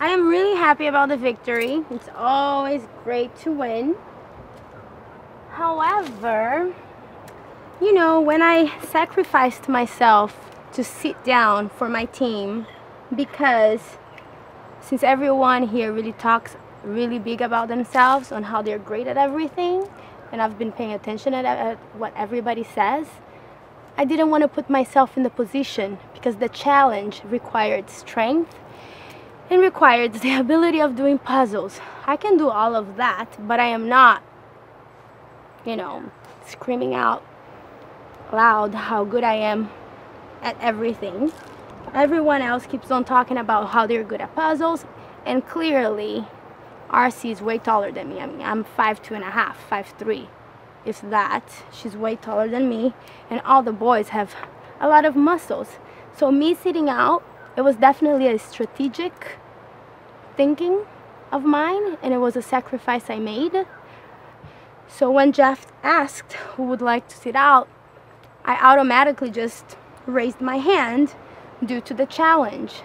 I am really happy about the victory. It's always great to win. However, you know, when I sacrificed myself to sit down for my team because since everyone here really talks really big about themselves on how they're great at everything and I've been paying attention at, at what everybody says I didn't want to put myself in the position because the challenge required strength and required the ability of doing puzzles. I can do all of that, but I am not, you know, screaming out loud how good I am at everything. Everyone else keeps on talking about how they're good at puzzles, and clearly, RC is way taller than me. I mean, I'm five two and a half, five three, if that. She's way taller than me, and all the boys have a lot of muscles. So me sitting out, it was definitely a strategic thinking of mine, and it was a sacrifice I made. So when Jeff asked who would like to sit out, I automatically just raised my hand due to the challenge.